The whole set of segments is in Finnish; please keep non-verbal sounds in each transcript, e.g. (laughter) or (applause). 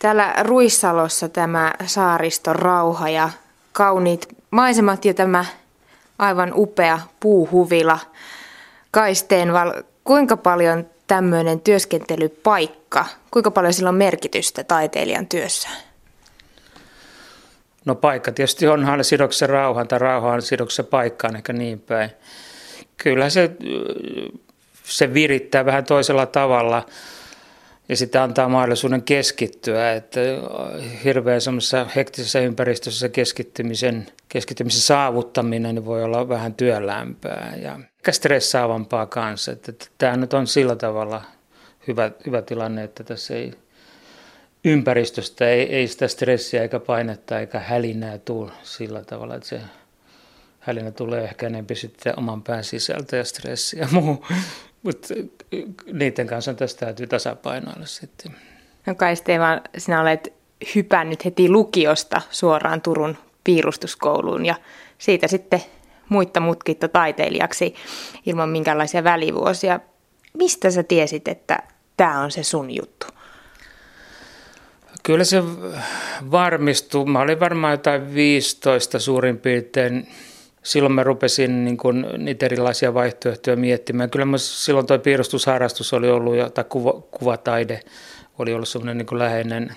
Täällä Ruissalossa tämä saariston rauha ja kauniit maisemat ja tämä aivan upea puuhuvila Kaisteenval. Kuinka paljon tämmöinen työskentelypaikka, kuinka paljon sillä on merkitystä taiteilijan työssä? No paikka tietysti on aina sidoksessa rauhaan tai rauha on sidoksessa paikkaan ehkä niin päin. Kyllä se, se virittää vähän toisella tavalla ja sitä antaa mahdollisuuden keskittyä, että hirveän semmoisessa hektisessä ympäristössä keskittymisen, keskittymisen saavuttaminen niin voi olla vähän työlämpää ja ehkä stressaavampaa kanssa. Että, että tämä nyt on sillä tavalla hyvä, hyvä tilanne, että tässä ei ympäristöstä ei, ei sitä stressiä eikä painetta eikä hälinää tule sillä tavalla, että se hälinä tulee ehkä enemmän sitten oman pään sisältä ja stressi ja muu. Mutta niiden kanssa tästä täytyy tasapainoilla sitten. No kai Stevan, sinä olet hypännyt heti lukiosta suoraan Turun piirustuskouluun ja siitä sitten muitta mutkitta taiteilijaksi ilman minkäänlaisia välivuosia. Mistä sä tiesit, että tämä on se sun juttu? Kyllä se varmistui. Mä olin varmaan jotain 15 suurin piirtein. Silloin mä rupesin niin kun, niitä erilaisia vaihtoehtoja miettimään. Kyllä mä silloin tuo piirustusharrastus oli ollut, ja, tai kuva, kuvataide oli ollut semmoinen niin läheinen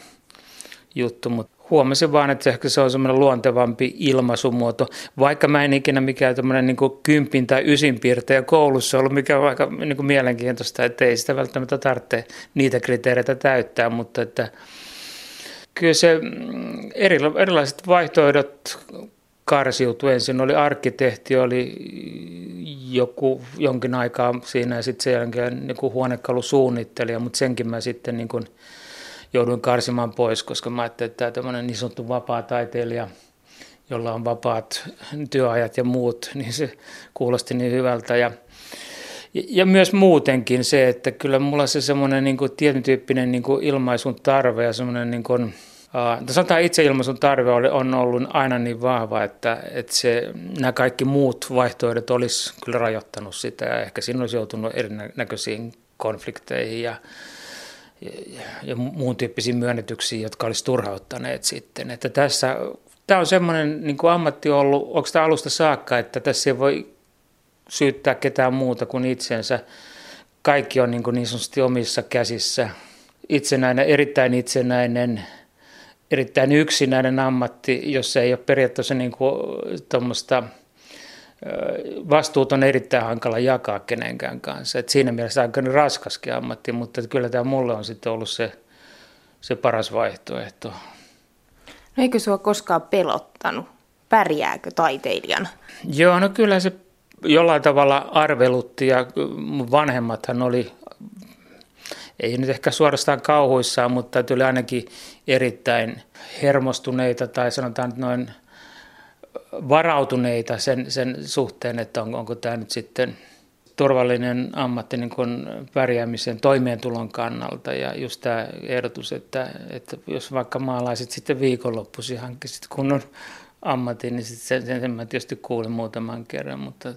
juttu, mutta huomasin vaan, että ehkä se on semmoinen luontevampi ilmaisumuoto. Vaikka mä en ikinä mikään tämmöinen niin kympin tai ysin piirtejä koulussa ollut, mikä on aika niin kuin mielenkiintoista, että ei sitä välttämättä tarvitse niitä kriteereitä täyttää, mutta että kyllä se mm, erilaiset vaihtoehdot karsiutui. Ensin oli arkkitehti, oli joku jonkin aikaa siinä ja sitten sen jälkeen niin huonekalusuunnittelija, mutta senkin mä sitten niin kuin jouduin karsimaan pois, koska mä ajattelin, että tämä niin sanottu vapaa taiteilija, jolla on vapaat työajat ja muut, (laughs) niin se kuulosti niin hyvältä. Ja, ja myös muutenkin se, että kyllä mulla se semmoinen niin kuin tietyn tyyppinen niin kuin ilmaisun tarve ja semmoinen niin kuin, sanotaan itseilmaisun tarve on ollut aina niin vahva, että, että se, nämä kaikki muut vaihtoehdot olisi kyllä rajoittanut sitä ja ehkä siinä olisi joutunut erinäköisiin konflikteihin ja, ja, ja muun tyyppisiin myönnytyksiin, jotka olisi turhauttaneet sitten. Että tässä, tämä on semmoinen niin kuin ammatti ollut, onko tämä alusta saakka, että tässä ei voi syyttää ketään muuta kuin itsensä. Kaikki on niin, kuin niin sanotusti omissa käsissä. Itsenäinen, erittäin itsenäinen, erittäin yksinäinen ammatti, jossa ei ole periaatteessa niin kuin tuommoista vastuut on erittäin hankala jakaa kenenkään kanssa. Et siinä mielessä aika raskaskin ammatti, mutta kyllä tämä mulle on sitten ollut se, se paras vaihtoehto. No eikö sinua koskaan pelottanut? Pärjääkö taiteilijana? Joo, no kyllä se jollain tavalla arvelutti ja mun vanhemmathan oli, ei nyt ehkä suorastaan kauhuissaan, mutta tuli ainakin erittäin hermostuneita tai sanotaan noin varautuneita sen, sen suhteen, että on, onko tämä nyt sitten turvallinen ammatti niin kuin pärjäämisen toimeentulon kannalta. Ja just tämä ehdotus, että, että jos vaikka maalaisit sitten viikonloppuisin hankkisit kunnon ammatin, niin sitten sen, sen mä tietysti kuulin muutaman kerran, mutta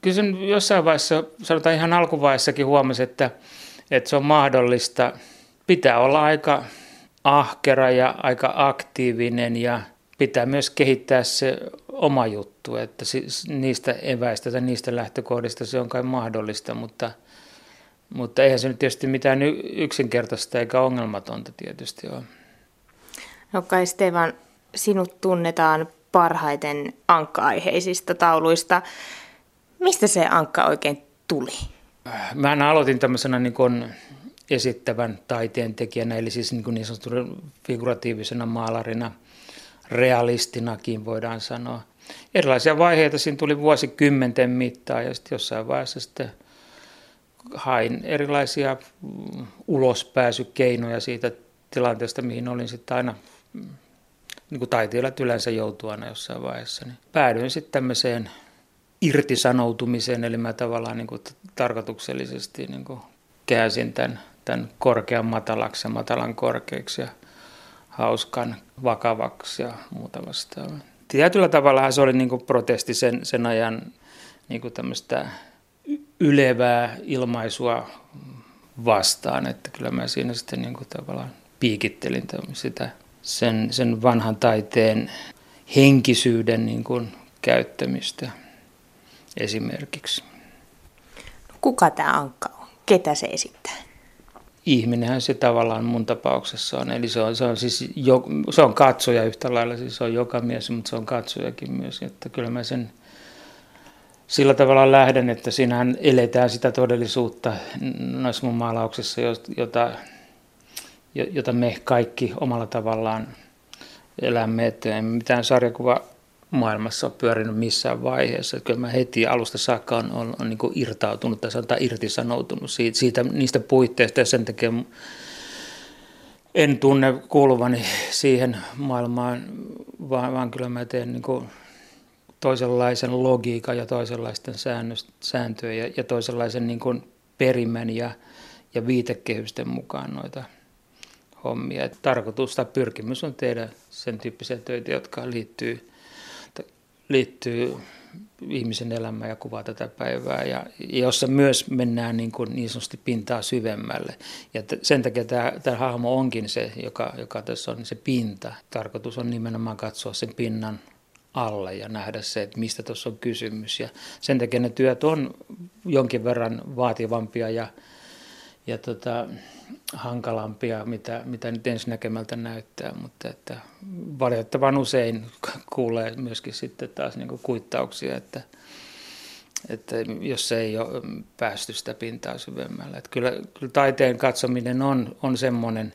kyllä sen jossain vaiheessa, sanotaan ihan alkuvaiheessakin huomasi, että, että se on mahdollista. Pitää olla aika ahkera ja aika aktiivinen ja pitää myös kehittää se oma juttu, että niistä eväistä tai niistä lähtökohdista se on kai mahdollista, mutta, mutta eihän se nyt tietysti mitään yksinkertaista eikä ongelmatonta tietysti ole. No kai Stevan, sinut tunnetaan parhaiten ankka-aiheisista tauluista. Mistä se ankka oikein tuli? Mä aloitin tämmöisenä niin kuin esittävän taiteen tekijänä, eli siis niin, niin sanottu figuratiivisena maalarina, realistinakin voidaan sanoa. Erilaisia vaiheita siinä tuli vuosikymmenten mittaan ja sitten jossain vaiheessa sitten hain erilaisia ulospääsykeinoja siitä tilanteesta, mihin olin sitten aina, niin kuin taiteilijat yleensä joutuu aina jossain vaiheessa. Niin päädyin sitten tämmöiseen irtisanoutumiseen, eli mä tavallaan niin kuin tarkoituksellisesti niin kuin käänsin tämän tämän korkean matalaksi ja matalan korkeaksi ja hauskan vakavaksi ja muuta vastaavaa. Tietyllä tavalla se oli niin kuin protesti sen, sen ajan niin kuin tämmöistä ylevää ilmaisua vastaan, että kyllä mä siinä sitten niin kuin tavallaan piikittelin sitä sen, sen vanhan taiteen henkisyyden niin kuin käyttämistä esimerkiksi. Kuka tämä Ankka on? Ketä se esittää? Ihminenhän se tavallaan mun tapauksessa on. Eli se on, se on, siis jo, se on katsoja yhtä lailla, siis se on joka mies, mutta se on katsojakin myös. Että kyllä mä sen sillä tavalla lähden, että siinähän eletään sitä todellisuutta noissa mun maalauksissa, jota, jota me kaikki omalla tavallaan elämme. Että en mitään sarjakuva maailmassa ole pyörinyt missään vaiheessa. Että kyllä mä heti alusta saakka on, on, on niin irtautunut tai sanotaan irtisanoutunut siitä, siitä, niistä puitteista ja sen takia en tunne kuuluvani siihen maailmaan, vaan, vaan kyllä mä teen niin kuin toisenlaisen logiikan ja toisenlaisten sääntöjen ja, ja toisenlaisen niin kuin perimän ja, ja viitekehysten mukaan noita hommia. Et tarkoitus tai pyrkimys on tehdä sen tyyppisiä töitä, jotka liittyy, liittyy ihmisen elämään ja kuvaa tätä päivää, ja jossa myös mennään niin, kuin niin sanotusti pintaa syvemmälle. Ja sen takia tämä, tämä hahmo onkin se, joka, joka tässä on se pinta. Tarkoitus on nimenomaan katsoa sen pinnan alle ja nähdä se, että mistä tuossa on kysymys. Ja sen takia ne työt on jonkin verran vaativampia ja, ja tota, hankalampia, mitä, mitä nyt ensinäkemältä näyttää, mutta että valitettavan usein (laughs) kuulee myöskin sitten taas niin kuittauksia, että, että jos ei ole päästy sitä pintaa syvemmällä. Että kyllä, kyllä taiteen katsominen on, on semmoinen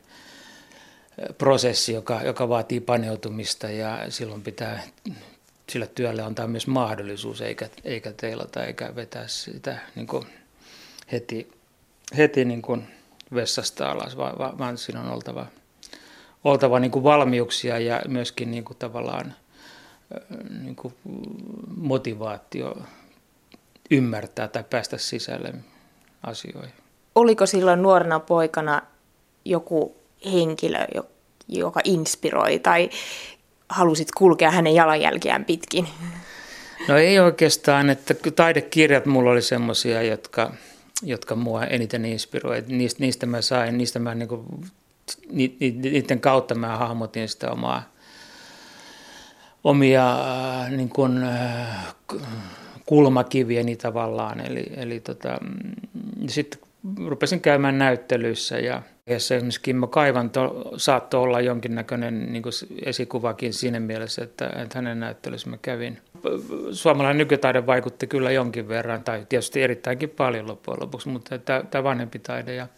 prosessi, joka, joka vaatii paneutumista ja silloin pitää sille työlle antaa myös mahdollisuus, eikä, eikä teilata eikä vetää sitä niin kuin heti, heti niin kuin vessasta alas, vaan, vaan siinä on oltava, oltava niin kuin valmiuksia ja myöskin niin kuin tavallaan niin kuin motivaatio ymmärtää tai päästä sisälle asioihin. Oliko silloin nuorena poikana joku henkilö, joka inspiroi tai halusit kulkea hänen jalanjälkiään pitkin? No ei oikeastaan, että taidekirjat mulla oli semmoisia, jotka, jotka mua eniten inspiroi. Niistä, niistä mä sain, niistä mä niinku, niiden kautta mä hahmotin sitä omaa, omia äh, niin kuin, äh, kulmakivieni tavallaan. Eli, eli tota, mm, sitten rupesin käymään näyttelyissä ja esimerkiksi Kimmo Kaivanto saattoi olla jonkinnäköinen niin kuin esikuvakin siinä mielessä, että, että hänen näyttelyssä mä kävin. Suomalainen nykytaide vaikutti kyllä jonkin verran, tai tietysti erittäinkin paljon loppujen lopuksi, mutta tämä vanhempi taide. Ja,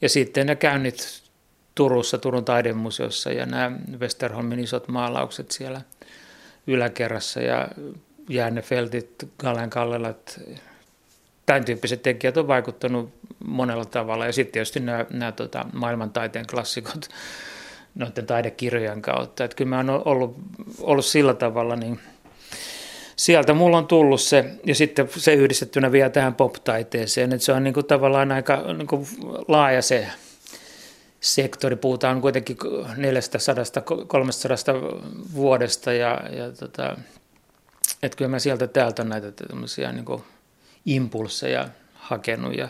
ja sitten ne käynnit Turussa, Turun taidemuseossa ja nämä Westerholmin isot maalaukset siellä yläkerrassa ja Jäänefeltit, Galen Kallelat, tämän tyyppiset tekijät on vaikuttanut monella tavalla. Ja sitten tietysti nämä, nämä tota, maailman taiteen klassikot noiden taidekirjojen kautta. Että kyllä mä oon ollut, ollut sillä tavalla, niin sieltä mulla on tullut se, ja sitten se yhdistettynä vielä tähän pop-taiteeseen, että se on niin kuin tavallaan aika niin kuin laaja se sektori. Puhutaan kuitenkin 400-300 vuodesta, ja, ja tota, että kyllä mä sieltä täältä näitä tämmöisiä niin kuin impulseja hakenut. Ja,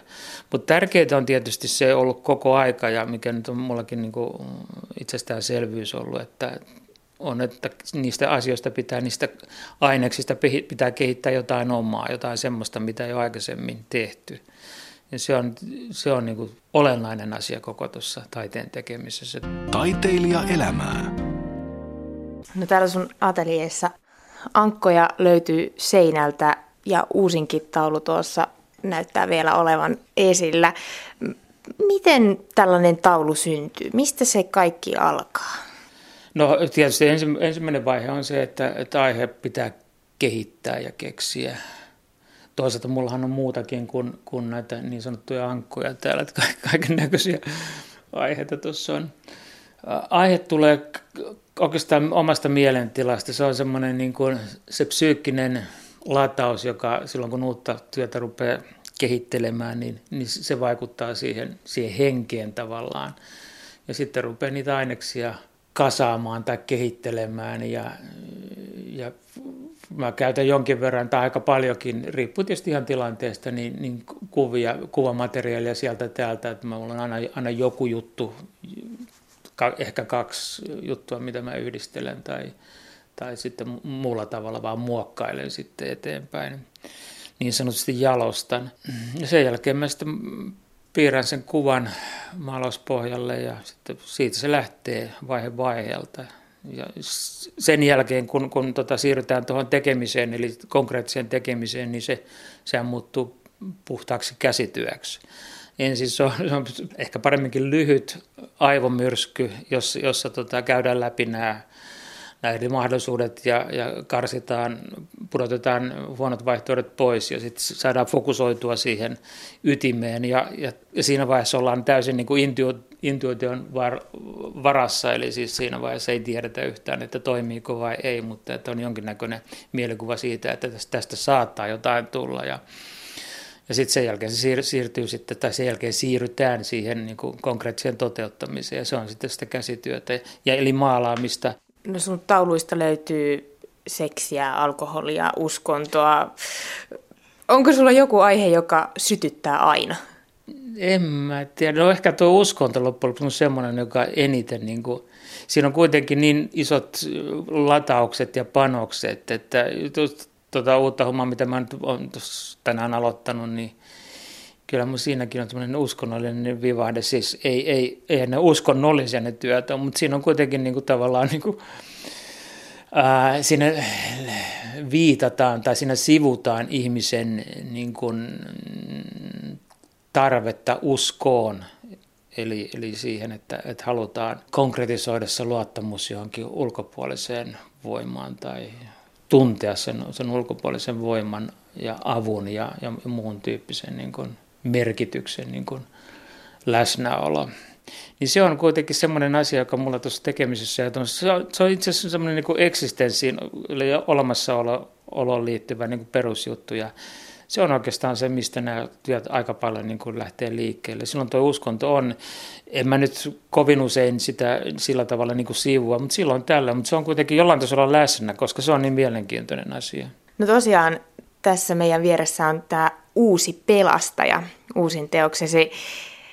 mutta tärkeää on tietysti se ollut koko aika ja mikä nyt on mullakin niin kuin itsestäänselvyys ollut, että on, että niistä asioista pitää, niistä aineksista pitää kehittää jotain omaa, jotain semmoista, mitä ei ole aikaisemmin tehty. Ja se on, se on niin kuin olennainen asia koko tuossa taiteen tekemisessä. Taiteilija elämää. No täällä sun ateljeessa ankkoja löytyy seinältä ja uusinkin taulu tuossa näyttää vielä olevan esillä. Miten tällainen taulu syntyy? Mistä se kaikki alkaa? No tietysti ensimmäinen vaihe on se, että, että aihe pitää kehittää ja keksiä. Toisaalta mullahan on muutakin kuin, kuin näitä niin sanottuja ankkoja täällä, että kaiken näköisiä aiheita tuossa on. Aihe tulee oikeastaan omasta mielentilasta. Se on semmoinen niin kuin se psyykkinen lataus, joka silloin kun uutta työtä rupeaa kehittelemään, niin, niin se vaikuttaa siihen, siihen henkeen tavallaan. Ja sitten rupeaa niitä aineksia kasaamaan tai kehittelemään ja, ja mä käytän jonkin verran tai aika paljonkin, riippuu tietysti ihan tilanteesta, niin, niin kuvia, kuvamateriaalia sieltä täältä, että mulla on aina, aina joku juttu ehkä kaksi juttua, mitä mä yhdistelen tai, tai sitten muulla tavalla vaan muokkailen sitten eteenpäin. Niin sanotusti jalostan. Ja sen jälkeen mä sitten piirrän sen kuvan maalauspohjalle ja sitten siitä se lähtee vaihe vaiheelta. Ja sen jälkeen, kun, kun tota siirrytään tuohon tekemiseen, eli konkreettiseen tekemiseen, niin se, sehän muuttuu puhtaaksi käsityöksi. Ensin se on, se on ehkä paremminkin lyhyt aivomyrsky, jossa, jossa tota, käydään läpi nämä eri mahdollisuudet ja, ja karsitaan, pudotetaan huonot vaihtoehdot pois ja sitten saadaan fokusoitua siihen ytimeen ja, ja, ja siinä vaiheessa ollaan täysin niin kuin intuo, intuition var, varassa, eli siis siinä vaiheessa ei tiedetä yhtään, että toimiiko vai ei, mutta että on jonkinnäköinen mielikuva siitä, että tästä saattaa jotain tulla ja ja sitten sen jälkeen se siirtyy sitten, tai sen jälkeen siirrytään siihen niin konkreettiseen toteuttamiseen, ja se on sitten sitä käsityötä, ja eli maalaamista. No sun tauluista löytyy seksiä, alkoholia, uskontoa. Onko sulla joku aihe, joka sytyttää aina? En mä tiedä. No ehkä tuo uskonto loppujen lopuksi on semmoinen, joka eniten, niin kuin, siinä on kuitenkin niin isot lataukset ja panokset, että tuota uutta hommaa, mitä mä nyt olen tänään aloittanut, niin kyllä mun siinäkin on tämmöinen uskonnollinen vivahde. Siis ei, ei, ei ne uskonnollisia ne työt on, mutta siinä on kuitenkin niin kuin tavallaan niin kuin, ää, siinä viitataan tai siinä sivutaan ihmisen niin kuin, tarvetta uskoon, eli, eli siihen, että, että halutaan konkretisoida se luottamus johonkin ulkopuoliseen voimaan tai tuntea sen, sen ulkopuolisen voiman ja avun ja, ja muun tyyppisen niin kuin merkityksen niin kuin läsnäolo. Niin se on kuitenkin semmoinen asia, joka mulla tuossa tekemisessä, ja se on, se on itse asiassa semmoinen niin eksistenssiin, eli olemassaoloon liittyvä niin kuin perusjuttu, ja se on oikeastaan se, mistä nämä työt aika paljon niin kuin lähtee liikkeelle. Silloin tuo uskonto on, en mä nyt kovin usein sitä sillä tavalla niin kuin siivua, mutta silloin tällä, mutta se on kuitenkin jollain tasolla läsnä, koska se on niin mielenkiintoinen asia. No tosiaan tässä meidän vieressä on tämä uusi pelastaja, uusin teoksesi.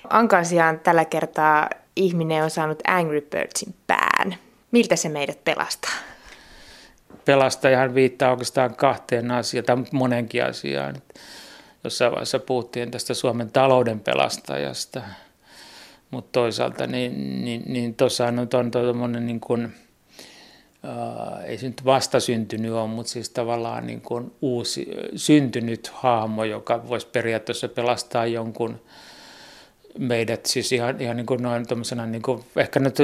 Ankan sijaan tällä kertaa ihminen on saanut Angry Birdsin pään. Miltä se meidät pelastaa? pelastajahan viittaa oikeastaan kahteen asiaan, tai monenkin asiaan. Jossain vaiheessa puhuttiin tästä Suomen talouden pelastajasta, mutta toisaalta niin, niin, niin tuossa on tuommoinen niin kuin, ei se nyt vastasyntynyt ole, mutta siis tavallaan niin kuin uusi syntynyt hahmo, joka voisi periaatteessa pelastaa jonkun meidät siis ihan, ihan niin kuin noin niin kuin, ehkä nyt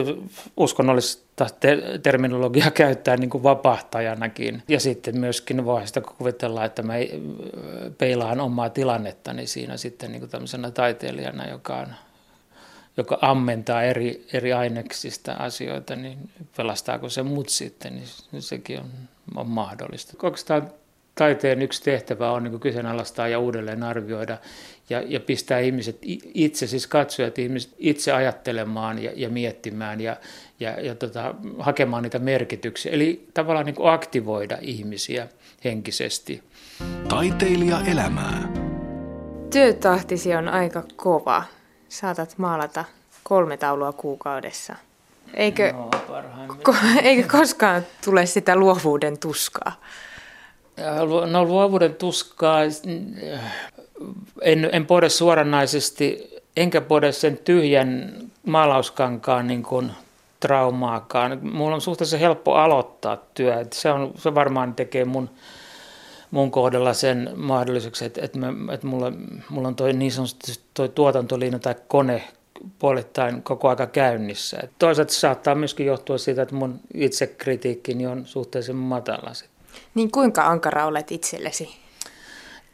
uskonnollista te- terminologiaa (laughs) käyttää niin kuin vapahtajanakin. Ja sitten myöskin voi sitä kuvitella, että mä peilaan omaa tilannettani siinä sitten niin kuin tämmöisenä taiteilijana, joka, on, joka ammentaa eri, eri aineksista asioita, niin pelastaako se mut sitten, niin sekin on, on mahdollista. Oikeastaan taiteen yksi tehtävä on niin kyseenalaistaa ja uudelleen arvioida ja, ja pistää ihmiset itse, siis katsojat ihmiset itse ajattelemaan ja, ja miettimään ja, ja, ja tota, hakemaan niitä merkityksiä. Eli tavallaan niin aktivoida ihmisiä henkisesti. Taiteilija elämää. Työtahtisi on aika kova. Saatat maalata kolme taulua kuukaudessa. Eikö, no, ko- (laughs) eikö koskaan tule sitä luovuuden tuskaa? No luovuuden tuskaa, en, en pode suoranaisesti, enkä pode sen tyhjän maalauskankaan niin kuin traumaakaan. Mulla on suhteellisen helppo aloittaa työ. Se, on, se varmaan tekee mun, mun kohdalla sen mahdolliseksi, että, että, mä, että mulla, mulla on toi niin sanotusti toi tuotantoliina tai kone puolittain koko aika käynnissä. Toisaalta se saattaa myöskin johtua siitä, että mun itsekritiikkini on suhteellisen matala. Niin kuinka ankara olet itsellesi?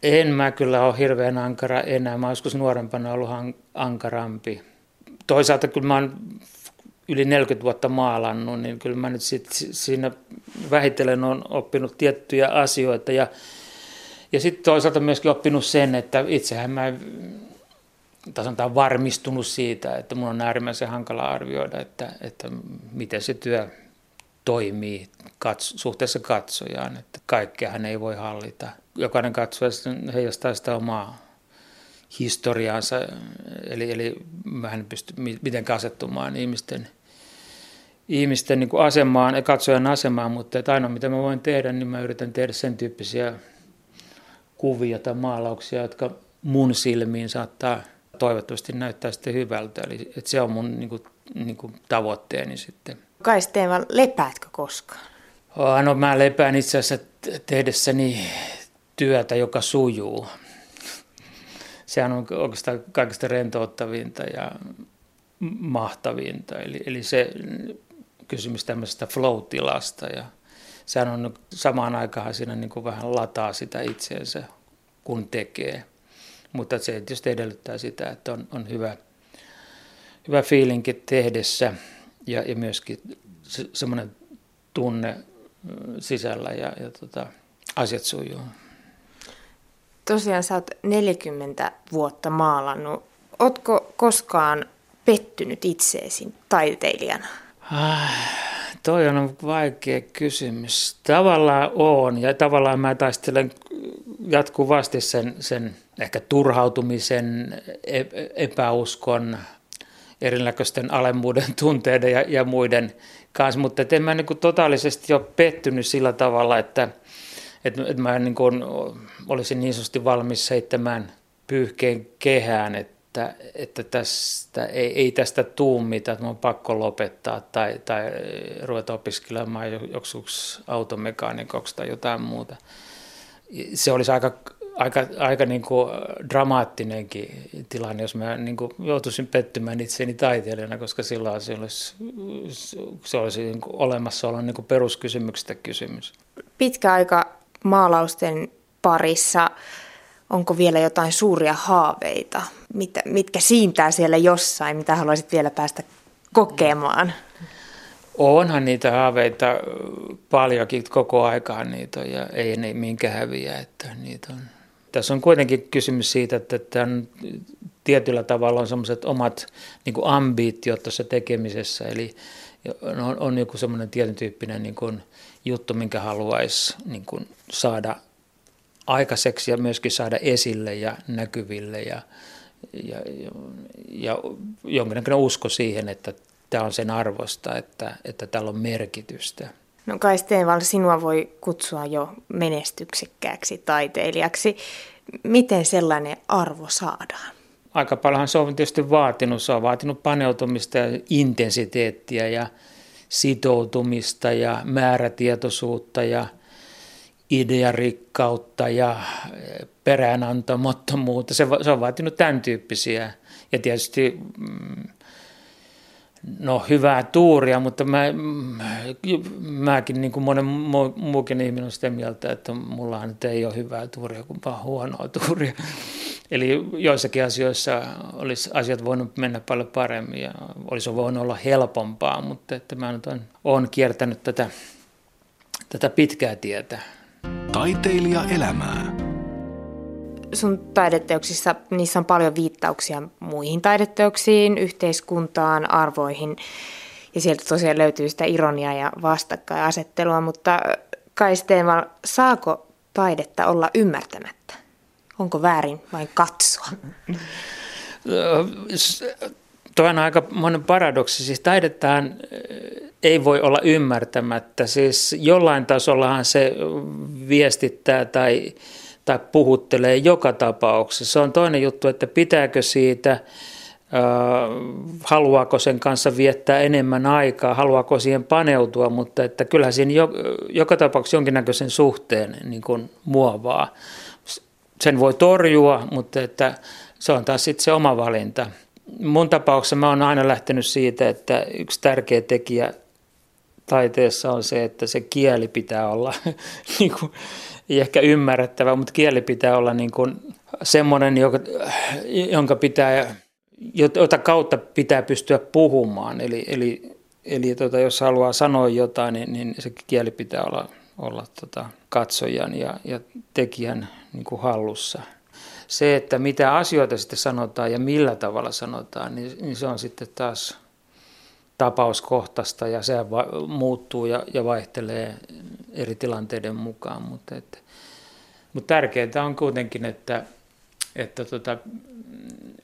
En mä kyllä ole hirveän ankara enää. Mä joskus nuorempana ollut ankarampi. Toisaalta kyllä mä oon yli 40 vuotta maalannut, niin kyllä mä nyt sit siinä vähitellen on oppinut tiettyjä asioita. Ja, ja sitten toisaalta myöskin oppinut sen, että itsehän mä sanotaan varmistunut siitä, että mun on äärimmäisen hankala arvioida, että, että miten se työ toimii katso, suhteessa katsojaan, että kaikkea ei voi hallita. Jokainen katsoja heijastaa sitä omaa historiaansa, eli, eli vähän pysty miten asettumaan ihmisten ihmisten niin kuin asemaan ja katsojan asemaan, mutta että ainoa mitä mä voin tehdä, niin mä yritän tehdä sen tyyppisiä kuvia tai maalauksia, jotka mun silmiin saattaa toivottavasti näyttää sitten hyvältä. Eli että se on mun niin kuin, niin kuin tavoitteeni sitten. Kai Steeva, lepäätkö koskaan? Oh, no mä lepään itse asiassa tehdessäni työtä, joka sujuu. Sehän on oikeastaan kaikista rentouttavinta ja mahtavinta. Eli, eli se kysymys tämmöisestä flow-tilasta ja sehän on samaan aikaan siinä niin kuin vähän lataa sitä itseensä, kun tekee. Mutta se tietysti edellyttää sitä, että on, on hyvä, hyvä fiilinki tehdessä ja, ja myöskin se, semmoinen tunne sisällä ja, ja tota, asiat sujuu. Tosiaan sä oot 40 vuotta maalannut. Ootko koskaan pettynyt itseesi taiteilijana? Toi on vaikea kysymys. Tavallaan on ja tavallaan mä taistelen jatkuvasti sen, sen ehkä turhautumisen, e-, epäuskon, erinäköisten alemmuuden (laughs) tunteiden ja, ja muiden kanssa, mutta en mä niin kuin totaalisesti ole pettynyt sillä tavalla, että, että, että mä niin kuin olisin niin sanotusti valmis seittämään pyyhkeen kehään, että, että tästä, ei, ei tästä tuu mitään, että on pakko lopettaa tai, tai ruveta opiskelemaan joksiks automekaanikoksi tai jotain muuta. Se olisi aika aika, aika niin kuin dramaattinenkin tilanne, jos mä niin kuin joutuisin pettymään itseäni taiteilijana, koska silloin se olisi, se olisi niin kuin olla niin kuin peruskysymyksestä kysymys. Pitkä aika maalausten parissa. Onko vielä jotain suuria haaveita, mit, mitkä siintää siellä jossain, mitä haluaisit vielä päästä kokemaan? Onhan niitä haaveita paljonkin koko aikaan niitä on, ja ei ne minkä häviä, että niitä on tässä on kuitenkin kysymys siitä, että tämän tietyllä tavalla on semmoiset omat niin kuin ambitiot tuossa tekemisessä, eli on, on joku semmoinen tietyn tyyppinen niin kuin juttu, minkä haluaisi niin kuin saada aikaiseksi ja myöskin saada esille ja näkyville ja, ja, ja, ja jonkinnäköinen usko siihen, että tämä on sen arvosta, että, että tällä on merkitystä. No kai Steenval, sinua voi kutsua jo menestyksekkääksi taiteilijaksi. Miten sellainen arvo saadaan? Aika paljon se on tietysti vaatinut. Se on vaatinut paneutumista ja intensiteettiä ja sitoutumista ja määrätietoisuutta ja idearikkautta ja peräänantamattomuutta. Se, se on vaatinut tämän tyyppisiä. Ja tietysti mm, no hyvää tuuria, mutta mä, mäkin niin kuin monen muukin ihminen on sitä mieltä, että mullahan nyt ei ole hyvää tuuria, kuin vaan huonoa tuuria. Eli joissakin asioissa olisi asiat voinut mennä paljon paremmin ja olisi voinut olla helpompaa, mutta että mä nyt olen, olen kiertänyt tätä, tätä pitkää tietä. Taiteilija elämää sun taideteoksissa, niissä on paljon viittauksia muihin taideteoksiin, yhteiskuntaan, arvoihin. Ja sieltä tosiaan löytyy sitä ironiaa ja vastakkainasettelua, mutta Kai Steemal, saako taidetta olla ymmärtämättä? Onko väärin vain katsoa? Tuo on aika monen paradoksi. Siis taidettahan ei voi olla ymmärtämättä. Siis jollain tasollahan se viestittää tai tai puhuttelee joka tapauksessa. Se on toinen juttu, että pitääkö siitä, haluaako sen kanssa viettää enemmän aikaa, haluaako siihen paneutua, mutta että kyllähän siinä jo, joka tapauksessa jonkinnäköisen suhteen niin kuin muovaa. Sen voi torjua, mutta että se on taas sitten se oma valinta. Mun tapauksessa mä oon aina lähtenyt siitä, että yksi tärkeä tekijä taiteessa on se, että se kieli pitää olla (laughs) niin kuin, ei ehkä ymmärrettävä, mutta kieli pitää olla niin kuin semmoinen, joka, jonka pitää, jota kautta pitää pystyä puhumaan. Eli, eli, eli tota, jos haluaa sanoa jotain, niin, niin se kieli pitää olla, olla tota, katsojan ja, ja tekijän niin kuin hallussa. Se, että mitä asioita sitten sanotaan ja millä tavalla sanotaan, niin, niin se on sitten taas tapauskohtaista ja se muuttuu ja, ja vaihtelee eri tilanteiden mukaan. Mutta, että, mutta tärkeintä on kuitenkin, että, että, tota,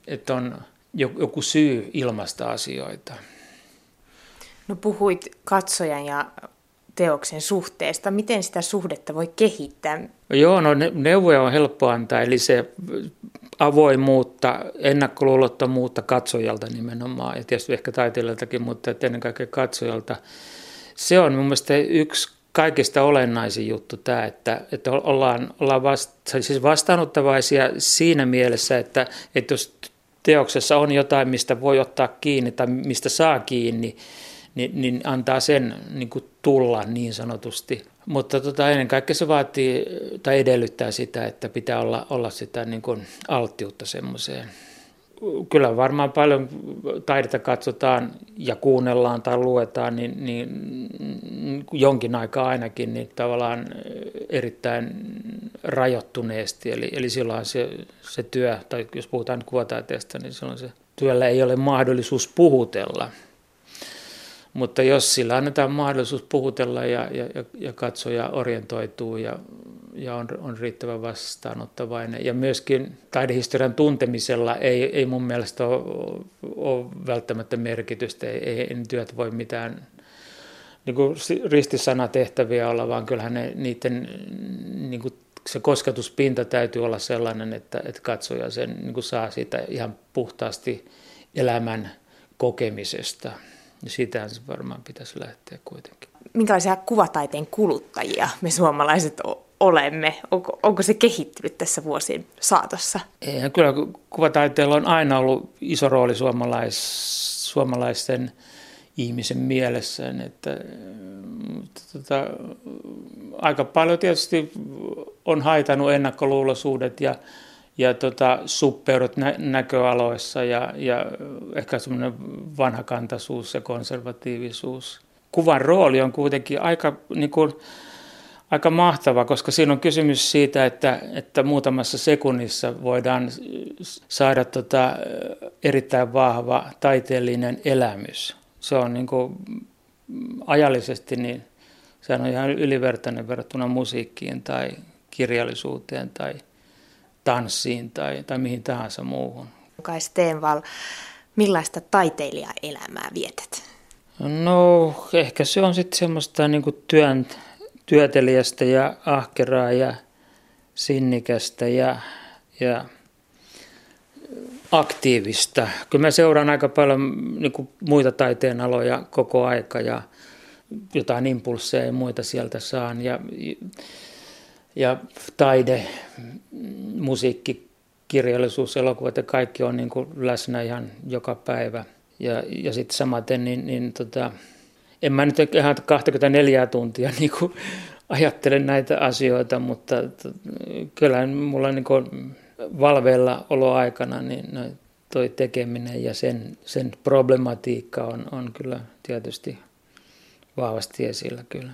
että on joku syy ilmaista asioita. No puhuit katsojan ja teoksen suhteesta. Miten sitä suhdetta voi kehittää? Joo, no neuvoja on helppo antaa, eli se avoimuutta, ennakkoluulottomuutta katsojalta nimenomaan, ja tietysti ehkä taiteilijaltakin, mutta ennen kaikkea katsojalta. Se on mun mielestä yksi kaikista olennaisin juttu tämä, että, että ollaan, ollaan vasta, siis vastaanottavaisia siinä mielessä, että, että jos teoksessa on jotain, mistä voi ottaa kiinni tai mistä saa kiinni, niin, niin antaa sen niin kuin tulla niin sanotusti. Mutta tota, ennen kaikkea se vaatii tai edellyttää sitä, että pitää olla, olla sitä niin kuin alttiutta semmoiseen. Kyllä varmaan paljon taidetta katsotaan ja kuunnellaan tai luetaan, niin, niin jonkin aikaa ainakin niin tavallaan erittäin rajoittuneesti. Eli, eli silloin se, se työ, tai jos puhutaan kuvataiteesta, niin silloin se työllä ei ole mahdollisuus puhutella – mutta jos sillä annetaan mahdollisuus puhutella ja, ja, ja katsoja orientoituu ja, ja on, on riittävän vastaanottavainen. Ja myöskin taidehistorian tuntemisella ei, ei mun mielestä ole, ole välttämättä merkitystä. Ei, ei työt voi mitään niin kuin ristisanatehtäviä olla, vaan kyllähän ne, niiden niin kuin se kosketuspinta täytyy olla sellainen, että, että katsoja sen niin kuin saa siitä ihan puhtaasti elämän kokemisesta. Ja siitä se varmaan pitäisi lähteä kuitenkin. Minkälaisia kuvataiteen kuluttajia me suomalaiset olemme? Onko, onko se kehittynyt tässä vuosien saatossa? Eihän kyllä kuvataiteella on aina ollut iso rooli suomalais, suomalaisten ihmisen mielessä. Että, tota, aika paljon tietysti on haitannut ennakkoluuloisuudet ja ja tota, suppeudut nä- näköaloissa ja, ja ehkä semmoinen vanhakantaisuus ja konservatiivisuus. Kuvan rooli on kuitenkin aika, niin kuin, aika mahtava, koska siinä on kysymys siitä, että, että muutamassa sekunnissa voidaan saada tota, erittäin vahva taiteellinen elämys. Se on niin kuin, ajallisesti niin, se on ihan ylivertainen verrattuna musiikkiin tai kirjallisuuteen tai – tanssiin tai, tai mihin tahansa muuhun. Kai Stenval, millaista taiteilijaelämää vietät? No ehkä se on sitten semmoista niin työn, työtelijästä ja ahkeraa ja sinnikästä ja, ja aktiivista. Kyllä mä seuraan aika paljon niin kuin muita taiteen aloja koko aika ja jotain impulseja ja muita sieltä saan. Ja, ja taide, musiikki, kirjallisuus, elokuvat ja kaikki on niin kuin läsnä ihan joka päivä. Ja, ja sitten samaten, niin, niin tota, en mä nyt ihan 24 tuntia (laughs) niin kuin ajattele näitä asioita, mutta kyllä mulla niin kuin valveilla oloaikana niin toi tekeminen ja sen, sen problematiikka on, on kyllä tietysti vahvasti esillä kyllä.